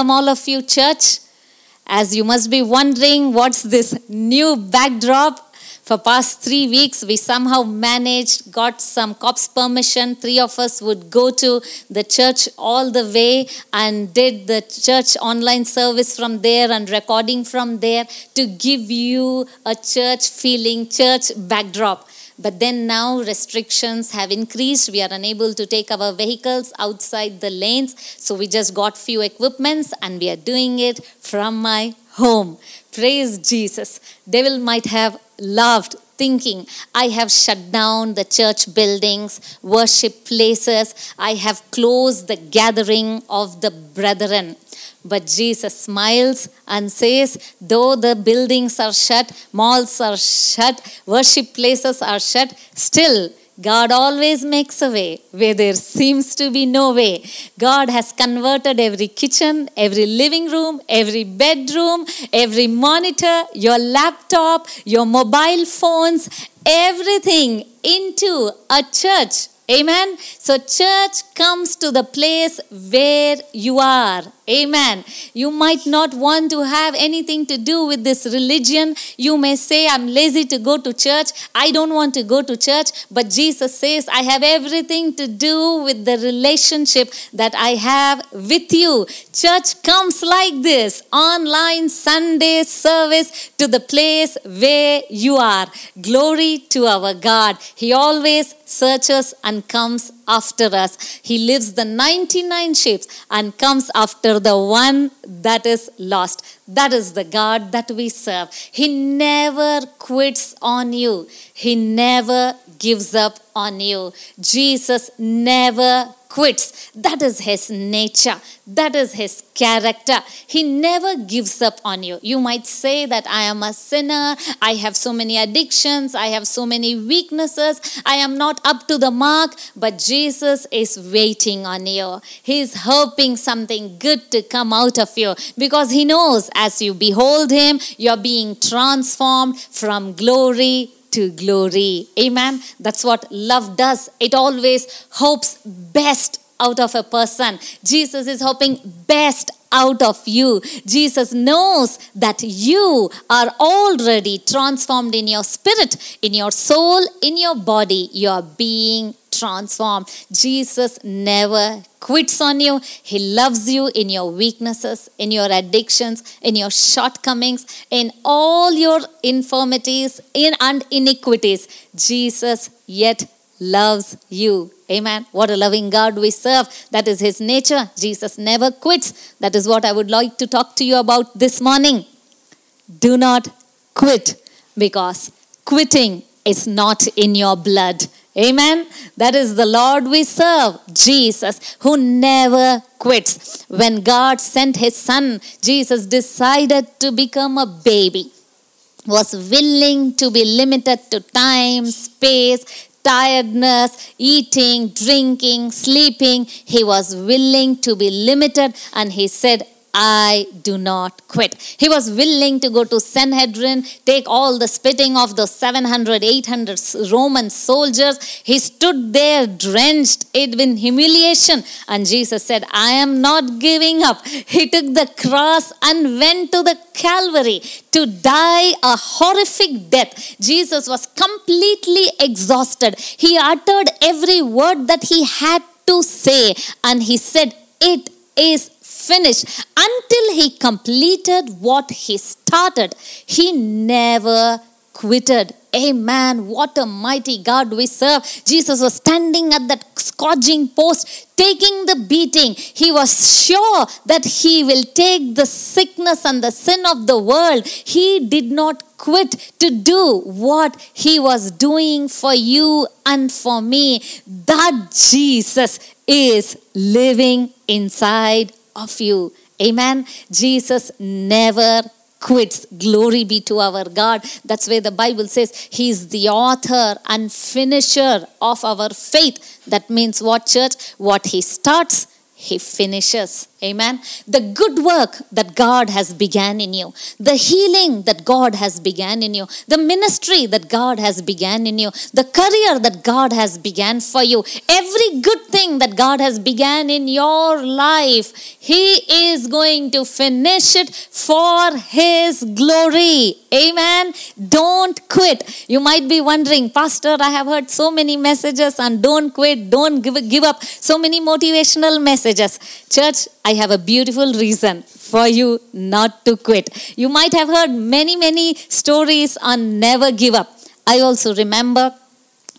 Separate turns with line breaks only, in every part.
welcome all of you, church. As you must be wondering, what's this new backdrop? For past three weeks, we somehow managed, got some cops permission. Three of us would go to the church all the way and did the church online service from there and recording from there to give you a church feeling, church backdrop. But then now restrictions have increased. We are unable to take our vehicles outside the lanes. So we just got few equipments and we are doing it from my home. Praise Jesus. Devil might have loved thinking I have shut down the church buildings, worship places. I have closed the gathering of the brethren. But Jesus smiles and says, though the buildings are shut, malls are shut, worship places are shut, still God always makes a way where there seems to be no way. God has converted every kitchen, every living room, every bedroom, every monitor, your laptop, your mobile phones, everything into a church. Amen. So, church comes to the place where you are. Amen. You might not want to have anything to do with this religion. You may say, I'm lazy to go to church. I don't want to go to church. But Jesus says, I have everything to do with the relationship that I have with you. Church comes like this online Sunday service to the place where you are. Glory to our God. He always searches and comes after us. He lives the 99 shapes and comes after the one that is lost. That is the God that we serve. He never quits on you, He never gives up on you. Jesus never quits. That is his nature. That is his character. He never gives up on you. You might say that I am a sinner. I have so many addictions. I have so many weaknesses. I am not up to the mark. But Jesus is waiting on you. He is hoping something good to come out of you because he knows as you behold him, you're being transformed from glory to glory. Amen. That's what love does. It always hopes best out of a person. Jesus is hoping best out of you. Jesus knows that you are already transformed in your spirit, in your soul, in your body. You are being transformed. Jesus never quits on you. He loves you in your weaknesses, in your addictions, in your shortcomings, in all your infirmities in and iniquities. Jesus yet loves you. Amen. What a loving God we serve. That is his nature. Jesus never quits. That is what I would like to talk to you about this morning. Do not quit because quitting is not in your blood. Amen. That is the Lord we serve, Jesus, who never quits. When God sent his son, Jesus decided to become a baby, was willing to be limited to time, space, tiredness, eating, drinking, sleeping. He was willing to be limited and he said, I do not quit. He was willing to go to Sanhedrin, take all the spitting of those 700, 800 Roman soldiers. He stood there drenched in humiliation. And Jesus said, I am not giving up. He took the cross and went to the Calvary to die a horrific death. Jesus was completely exhausted. He uttered every word that he had to say. And he said, It is finished until he completed what he started. He never quitted. Amen. What a mighty God we serve. Jesus was standing at that scourging post, taking the beating. He was sure that he will take the sickness and the sin of the world. He did not quit to do what he was doing for you and for me. That Jesus is living inside of you. Amen. Jesus never quits. Glory be to our God. That's where the Bible says He is the author and finisher of our faith. That means what, church? What He starts, He finishes. Amen. The good work that God has began in you, the healing that God has began in you, the ministry that God has began in you, the career that God has began for you, every good thing that God has began in your life, He is going to finish it for His glory. Amen. Don't quit. You might be wondering, Pastor, I have heard so many messages and don't quit, don't give, give up, so many motivational messages. Church, I have a beautiful reason for you not to quit. You might have heard many, many stories on never give up. I also remember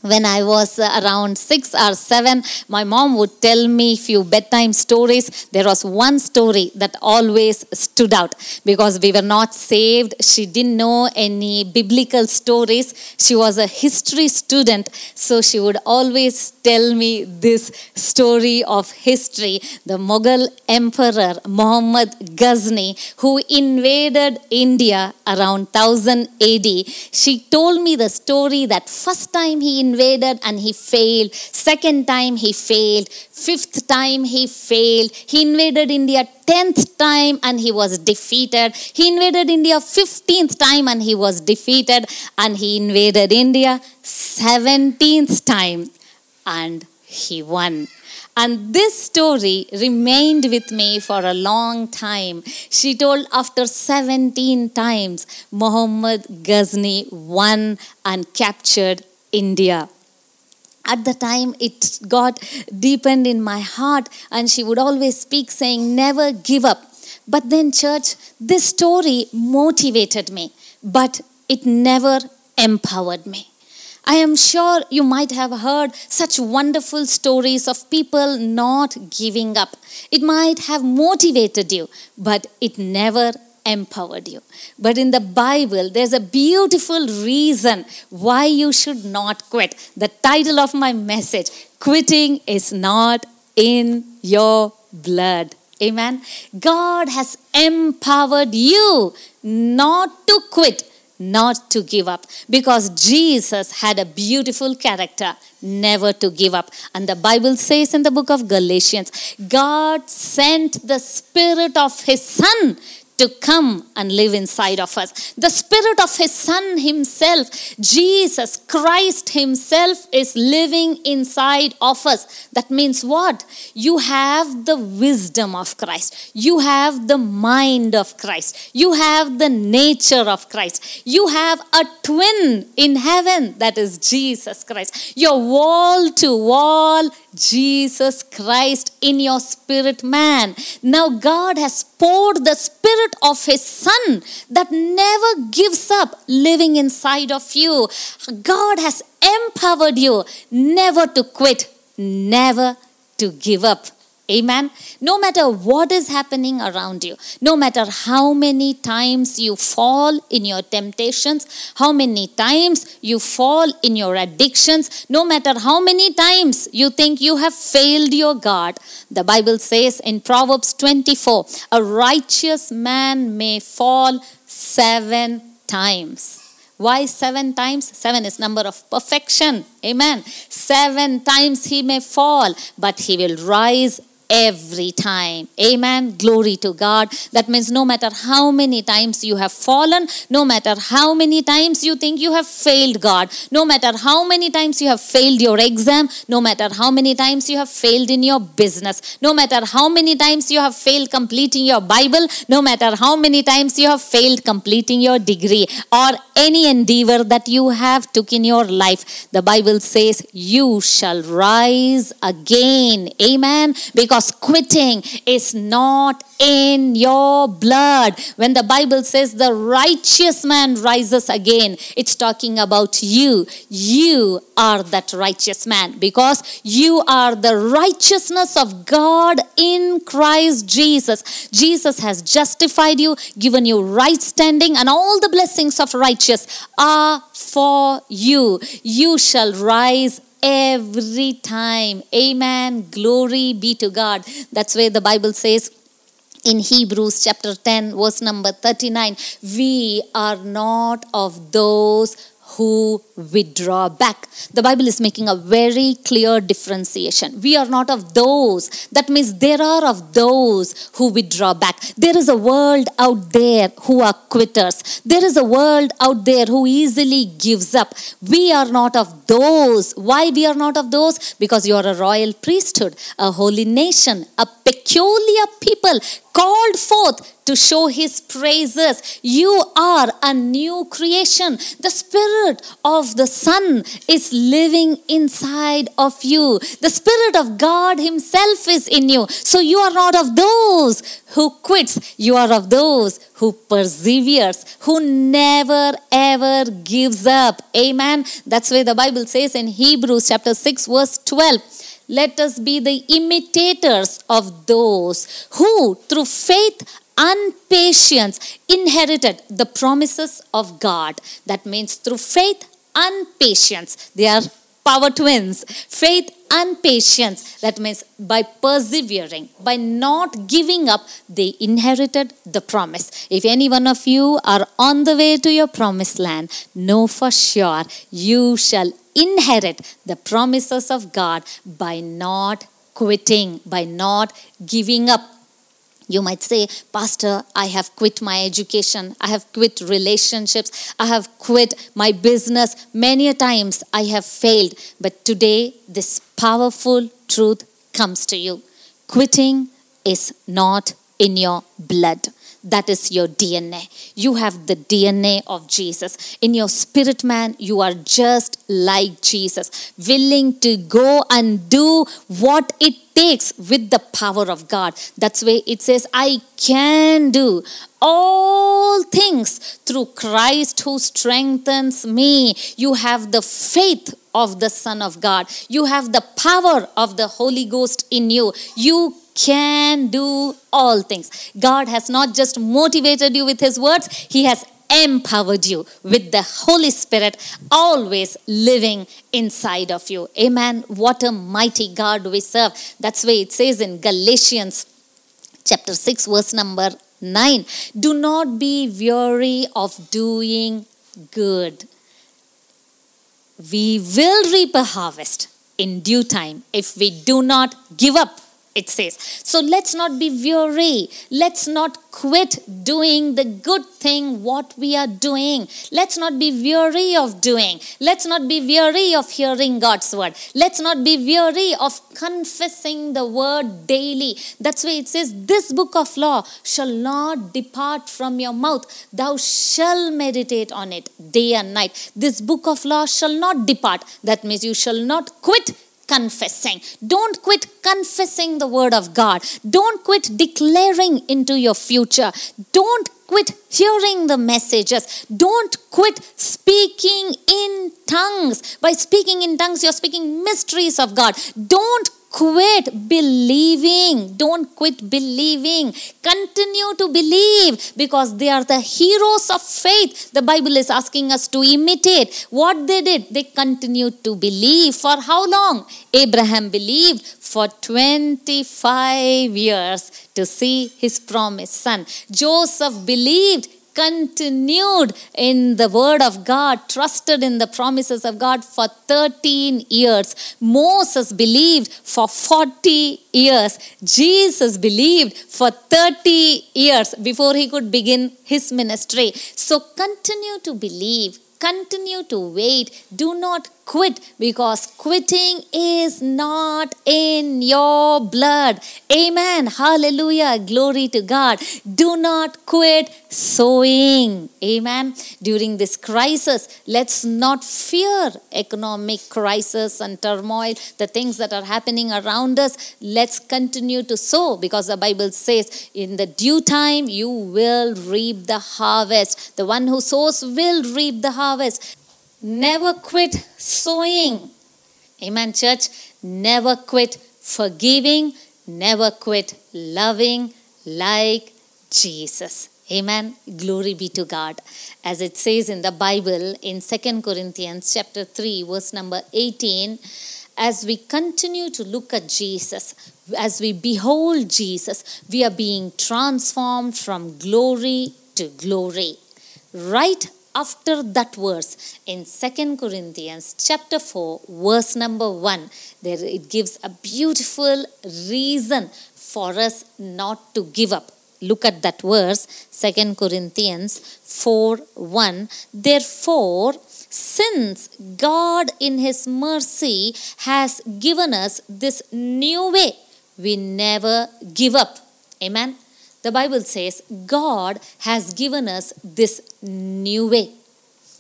when I was around six or seven, my mom would tell me a few bedtime stories. There was one story that always stood out because we were not saved. She didn't know any biblical stories. She was a history student, so she would always tell me this story of history. The Mughal Emperor Muhammad Ghazni, who invaded India around 1000 AD, she told me the story that first time he invaded and he failed. Second time he failed. Fifth time he failed. He invaded India 10th time and he was defeated. He invaded India 15th time and he was defeated. And he invaded India 17th time and he won. And this story remained with me for a long time. She told after 17 times, Muhammad Ghazni won and captured India. At the time, it got deepened in my heart, and she would always speak, saying, Never give up. But then, church, this story motivated me, but it never empowered me. I am sure you might have heard such wonderful stories of people not giving up. It might have motivated you, but it never empowered you. But in the Bible, there's a beautiful reason why you should not quit. The title of my message Quitting is not in your blood. Amen. God has empowered you not to quit not to give up because Jesus had a beautiful character never to give up and the bible says in the book of galatians god sent the spirit of his son to come and live inside of us. The Spirit of His Son Himself, Jesus Christ Himself, is living inside of us. That means what? You have the wisdom of Christ, you have the mind of Christ, you have the nature of Christ, you have a twin in heaven that is Jesus Christ. Your wall to wall Jesus Christ in your spirit man. Now God has poured the spirit of his son that never gives up living inside of you. God has empowered you never to quit, never to give up. Amen. No matter what is happening around you, no matter how many times you fall in your temptations, how many times you fall in your addictions, no matter how many times you think you have failed your God, the Bible says in Proverbs 24 a righteous man may fall seven times. Why seven times? Seven is number of perfection. Amen. Seven times he may fall, but he will rise every time. Amen. Glory to God. That means no matter how many times you have fallen, no matter how many times you think you have failed God, no matter how many times you have failed your exam, no matter how many times you have failed in your business, no matter how many times you have failed completing your Bible, no matter how many times you have failed completing your degree or any endeavor that you have took in your life, the Bible says you shall rise again. Amen. Because because quitting is not in your blood. When the Bible says the righteous man rises again, it's talking about you. You are that righteous man because you are the righteousness of God in Christ Jesus. Jesus has justified you, given you right standing, and all the blessings of righteous are for you. You shall rise every time. Amen. Glory be to God. That's where the Bible says in Hebrews chapter 10, verse number 39 we are not of those who withdraw back. The Bible is making a very clear differentiation. We are not of those. That means there are of those who withdraw back. There is a world out there who are quitters. There is a world out there who easily gives up. We are not of those. Why we are not of those? Because you are a royal priesthood, a holy nation, a peculiar people called forth to show his praises. You are a new creation. The Spirit of the Son is living inside of you. The Spirit of God Himself is in you. So you are not of those who quits. You are of those who perseveres, who never ever gives up. Amen. That's why the Bible says in Hebrews chapter 6 verse 12 let us be the imitators of those who, through faith and patience, inherited the promises of God. That means through faith and patience. They are power twins. Faith and patience. That means by persevering, by not giving up, they inherited the promise. If any one of you are on the way to your promised land, know for sure you shall inherit the promises of God by not quitting, by not giving up. You might say, Pastor, I have quit my education. I have quit relationships. I have quit my business. Many a times I have failed. But today, this powerful truth comes to you. Quitting is not in your blood. That is your DNA. You have the DNA of Jesus. In your spirit man, you are just like Jesus, willing to go and do what it takes with the power of God. That's why it says, I can do all things through Christ who strengthens me. You have the faith of the Son of God. You have the power of the Holy Ghost in you. You can do all things. God has not just motivated you with His words, He has empowered you with the Holy Spirit always living inside of you. Amen. What a mighty God we serve. That's why it says in Galatians chapter 6, verse number 9 Do not be weary of doing good. We will reap a harvest in due time if we do not give up it says. So let's not be weary. Let's not quit doing the good thing what we are doing. Let's not be weary of doing. Let's not be weary of hearing God's word. Let's not be weary of confessing the word daily. That's why it says, This book of law shall not depart from your mouth. Thou shall meditate on it day and night. This book of law shall not depart. That means you shall not quit confessing. Don't quit confessing the word of God. Don't quit declaring into your future. Don't quit hearing the messages. Don't quit speaking in tongues. By speaking in tongues, you're speaking mysteries of God. Don't quit believing. Don't quit believing. Continue to believe because they are the heroes of faith. The Bible is asking us to imitate what they did. They continued to believe. For how long? Abraham believed for 25 years to see his promised son. Joseph believed continued in the word of God, trusted in the promises of God for 13 years. Moses believed for 40 years. Jesus believed for 30 years before he could begin his ministry. So continue to believe, continue to wait. Do not quit because quitting is not in your blood. Amen. Hallelujah. Glory to God. Do not quit sowing. Amen. During this crisis, let's not fear economic crisis and turmoil, the things that are happening around us. Let's continue to sow because the Bible says, in the due time, you will reap the harvest. The one who sows will reap the harvest. Never quit sowing. Amen, church. Never quit forgiving. Never quit loving like Jesus. Amen. Glory be to God. As it says in the Bible in Second Corinthians chapter 3 verse number 18, as we continue to look at Jesus, as we behold Jesus, we are being transformed from glory to glory. Right after that verse. In 2 Corinthians chapter 4 verse number 1 there it gives a beautiful reason for us not to give up. Look at that verse 2 Corinthians 4 1 therefore since God in his mercy has given us this new way we never give up. Amen the Bible says God has given us this new way.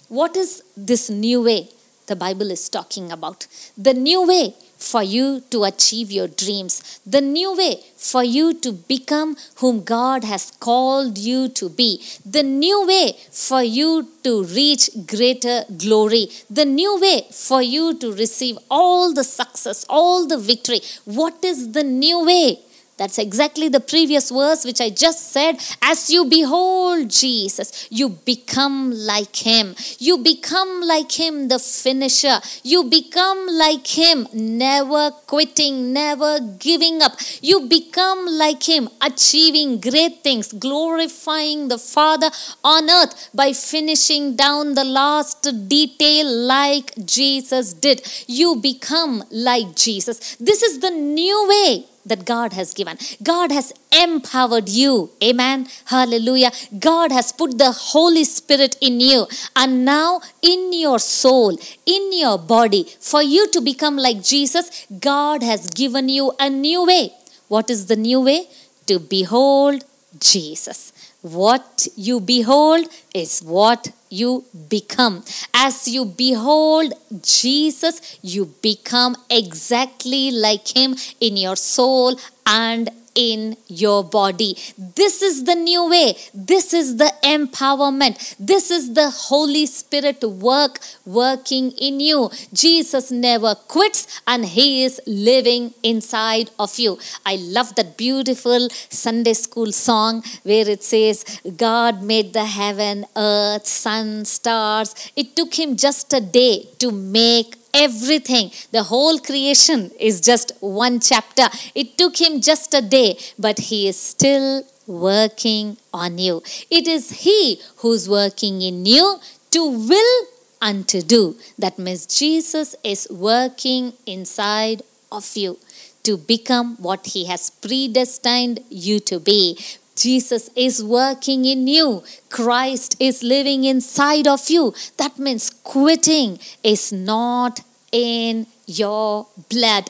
What is this new way the Bible is talking about? The new way for you to achieve your dreams, the new way for you to become whom God has called you to be, the new way for you to reach greater glory, the new way for you to receive all the success, all the victory. What is the new way? That's exactly the previous verse which I just said. As you behold Jesus, you become like him. You become like him, the finisher. You become like him, never quitting, never giving up. You become like him, achieving great things, glorifying the Father on earth by finishing down the last detail like Jesus did. You become like Jesus. This is the new way that God has given. God has empowered you. Amen. Hallelujah. God has put the Holy Spirit in you. And now, in your soul, in your body, for you to become like Jesus, God has given you a new way. What is the new way? To behold Jesus. What you behold is what you become. As you behold Jesus, you become exactly like Him in your soul and in your body. This is the new way. This is the empowerment. This is the Holy Spirit work working in you. Jesus never quits and He is living inside of you. I love that beautiful Sunday school song where it says, God made the heaven, earth, sun, stars. It took Him just a day to make everything. The whole creation is just one chapter. It took him just a day, but he is still working on you. It is he who's working in you to will and to do. That means Jesus is working inside of you to become what he has predestined you to be. Jesus is working in you. Christ is living inside of you. That means quitting is not in your blood.